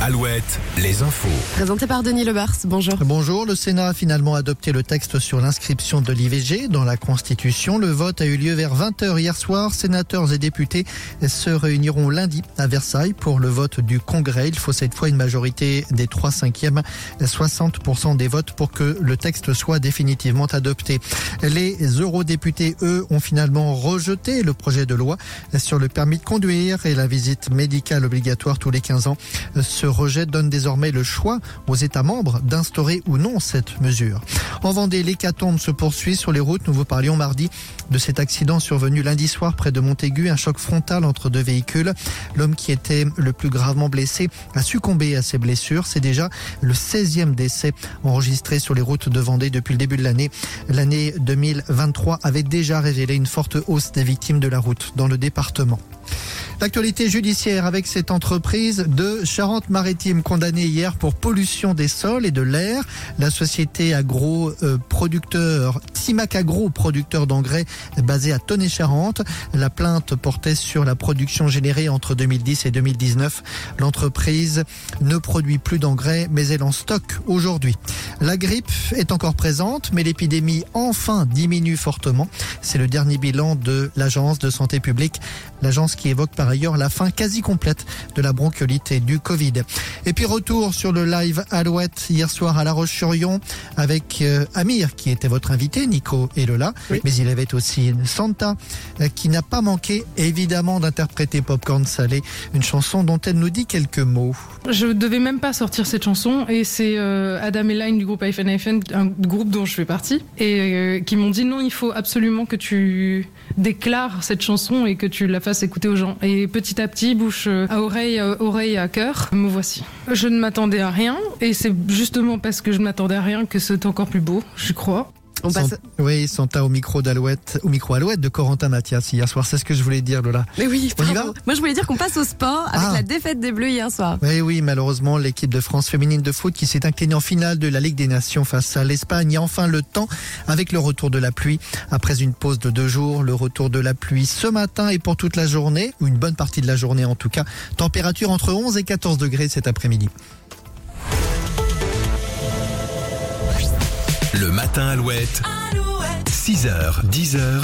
Alouette, les infos. Présenté par Denis Lebars. Bonjour. Bonjour, le Sénat a finalement adopté le texte sur l'inscription de l'IVG dans la Constitution. Le vote a eu lieu vers 20h hier soir. Sénateurs et députés se réuniront lundi à Versailles pour le vote du Congrès. Il faut cette fois une majorité des 3 cinquièmes, 60% des votes pour que le texte soit définitivement adopté. Les eurodéputés, eux, ont finalement rejeté le projet de loi sur le permis de conduire et la visite médicale obligatoire tous les 15 ans. Ce rejet donne désormais le choix aux États membres d'instaurer ou non cette mesure. En Vendée, l'hécatombe se poursuit sur les routes. Nous vous parlions mardi de cet accident survenu lundi soir près de Montaigu, un choc frontal entre deux véhicules. L'homme qui était le plus gravement blessé a succombé à ses blessures. C'est déjà le 16e décès enregistré sur les routes de Vendée depuis le début de l'année. L'année 2023 avait déjà révélé une forte hausse des victimes de la route dans le département. L'actualité judiciaire avec cette entreprise de Charente-Maritime condamnée hier pour pollution des sols et de l'air. La société agro-producteur Timac Agro, producteur d'engrais basé à Tonnet-Charente. La plainte portait sur la production générée entre 2010 et 2019. L'entreprise ne produit plus d'engrais, mais elle en stocke aujourd'hui. La grippe est encore présente, mais l'épidémie enfin diminue fortement. C'est le dernier bilan de l'agence de santé publique, l'agence qui évoque par ailleurs la fin quasi complète de la bronchiolite et du Covid. Et puis retour sur le live Alouette hier soir à La Roche-sur-Yon avec euh, Amir qui était votre invité, Nico et Lola. Oui. Mais il avait aussi Santa euh, qui n'a pas manqué évidemment d'interpréter Popcorn Salé, une chanson dont elle nous dit quelques mots. Je devais même pas sortir cette chanson et c'est euh, Adam et Line du groupe iPhone, un groupe dont je fais partie, et qui m'ont dit non, il faut absolument que tu déclares cette chanson et que tu la fasses écouter aux gens. Et petit à petit, bouche à oreille, euh, oreille à cœur, me Je ne m'attendais à rien et c'est justement parce que je ne m'attendais à rien que c'est encore plus beau, je crois. On passe. Oui, Santa au micro d'Alouette, au micro Alouette de Corentin Mathias hier soir. C'est ce que je voulais dire, Lola. Mais oui, On y. Moi, je voulais dire qu'on passe au sport avec Ah. la défaite des Bleus hier soir. Oui, oui, malheureusement, l'équipe de France féminine de foot qui s'est inclinée en finale de la Ligue des Nations face à l'Espagne. Et enfin, le temps avec le retour de la pluie. Après une pause de deux jours, le retour de la pluie ce matin et pour toute la journée, ou une bonne partie de la journée en tout cas. Température entre 11 et 14 degrés cet après-midi. Le matin Alouette. 6h, 10h.